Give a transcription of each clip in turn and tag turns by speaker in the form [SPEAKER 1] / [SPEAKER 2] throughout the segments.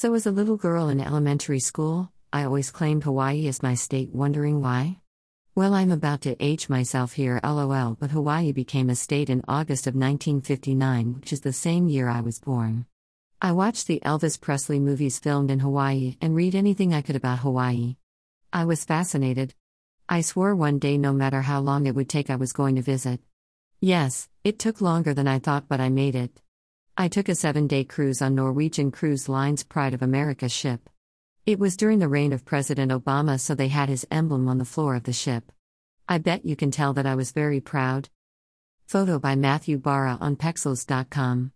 [SPEAKER 1] So, as a little girl in elementary school, I always claimed Hawaii as my state, wondering why. Well, I'm about to age myself here, lol, but Hawaii became a state in August of 1959, which is the same year I was born. I watched the Elvis Presley movies filmed in Hawaii and read anything I could about Hawaii. I was fascinated. I swore one day no matter how long it would take, I was going to visit. Yes, it took longer than I thought, but I made it. I took a seven day cruise on Norwegian Cruise Line's Pride of America ship. It was during the reign of President Obama, so they had his emblem on the floor of the ship. I bet you can tell that I was very proud. Photo by Matthew Barra on Pexels.com.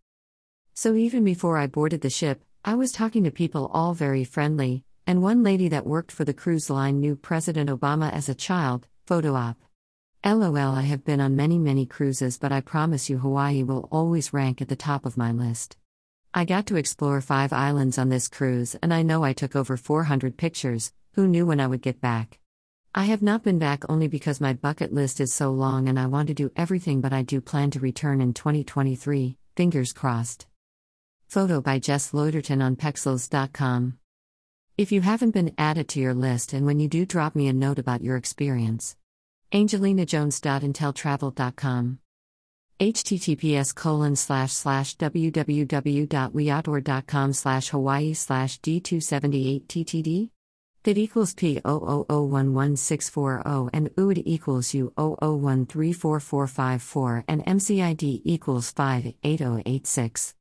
[SPEAKER 1] So even before I boarded the ship, I was talking to people all very friendly, and one lady that worked for the cruise line knew President Obama as a child. Photo op. LOL, I have been on many, many cruises, but I promise you, Hawaii will always rank at the top of my list. I got to explore five islands on this cruise, and I know I took over 400 pictures. Who knew when I would get back? I have not been back only because my bucket list is so long and I want to do everything, but I do plan to return in 2023, fingers crossed. Photo by Jess Loiterton on Pexels.com. If you haven't been added to your list and when you do, drop me a note about your experience. AngelinaJones.inteltravel.com https colon slash slash www.weoutdoor.com slash hawaii slash d278ttd that equals P0001164 and UID equals U001344454 and MCID equals 58086.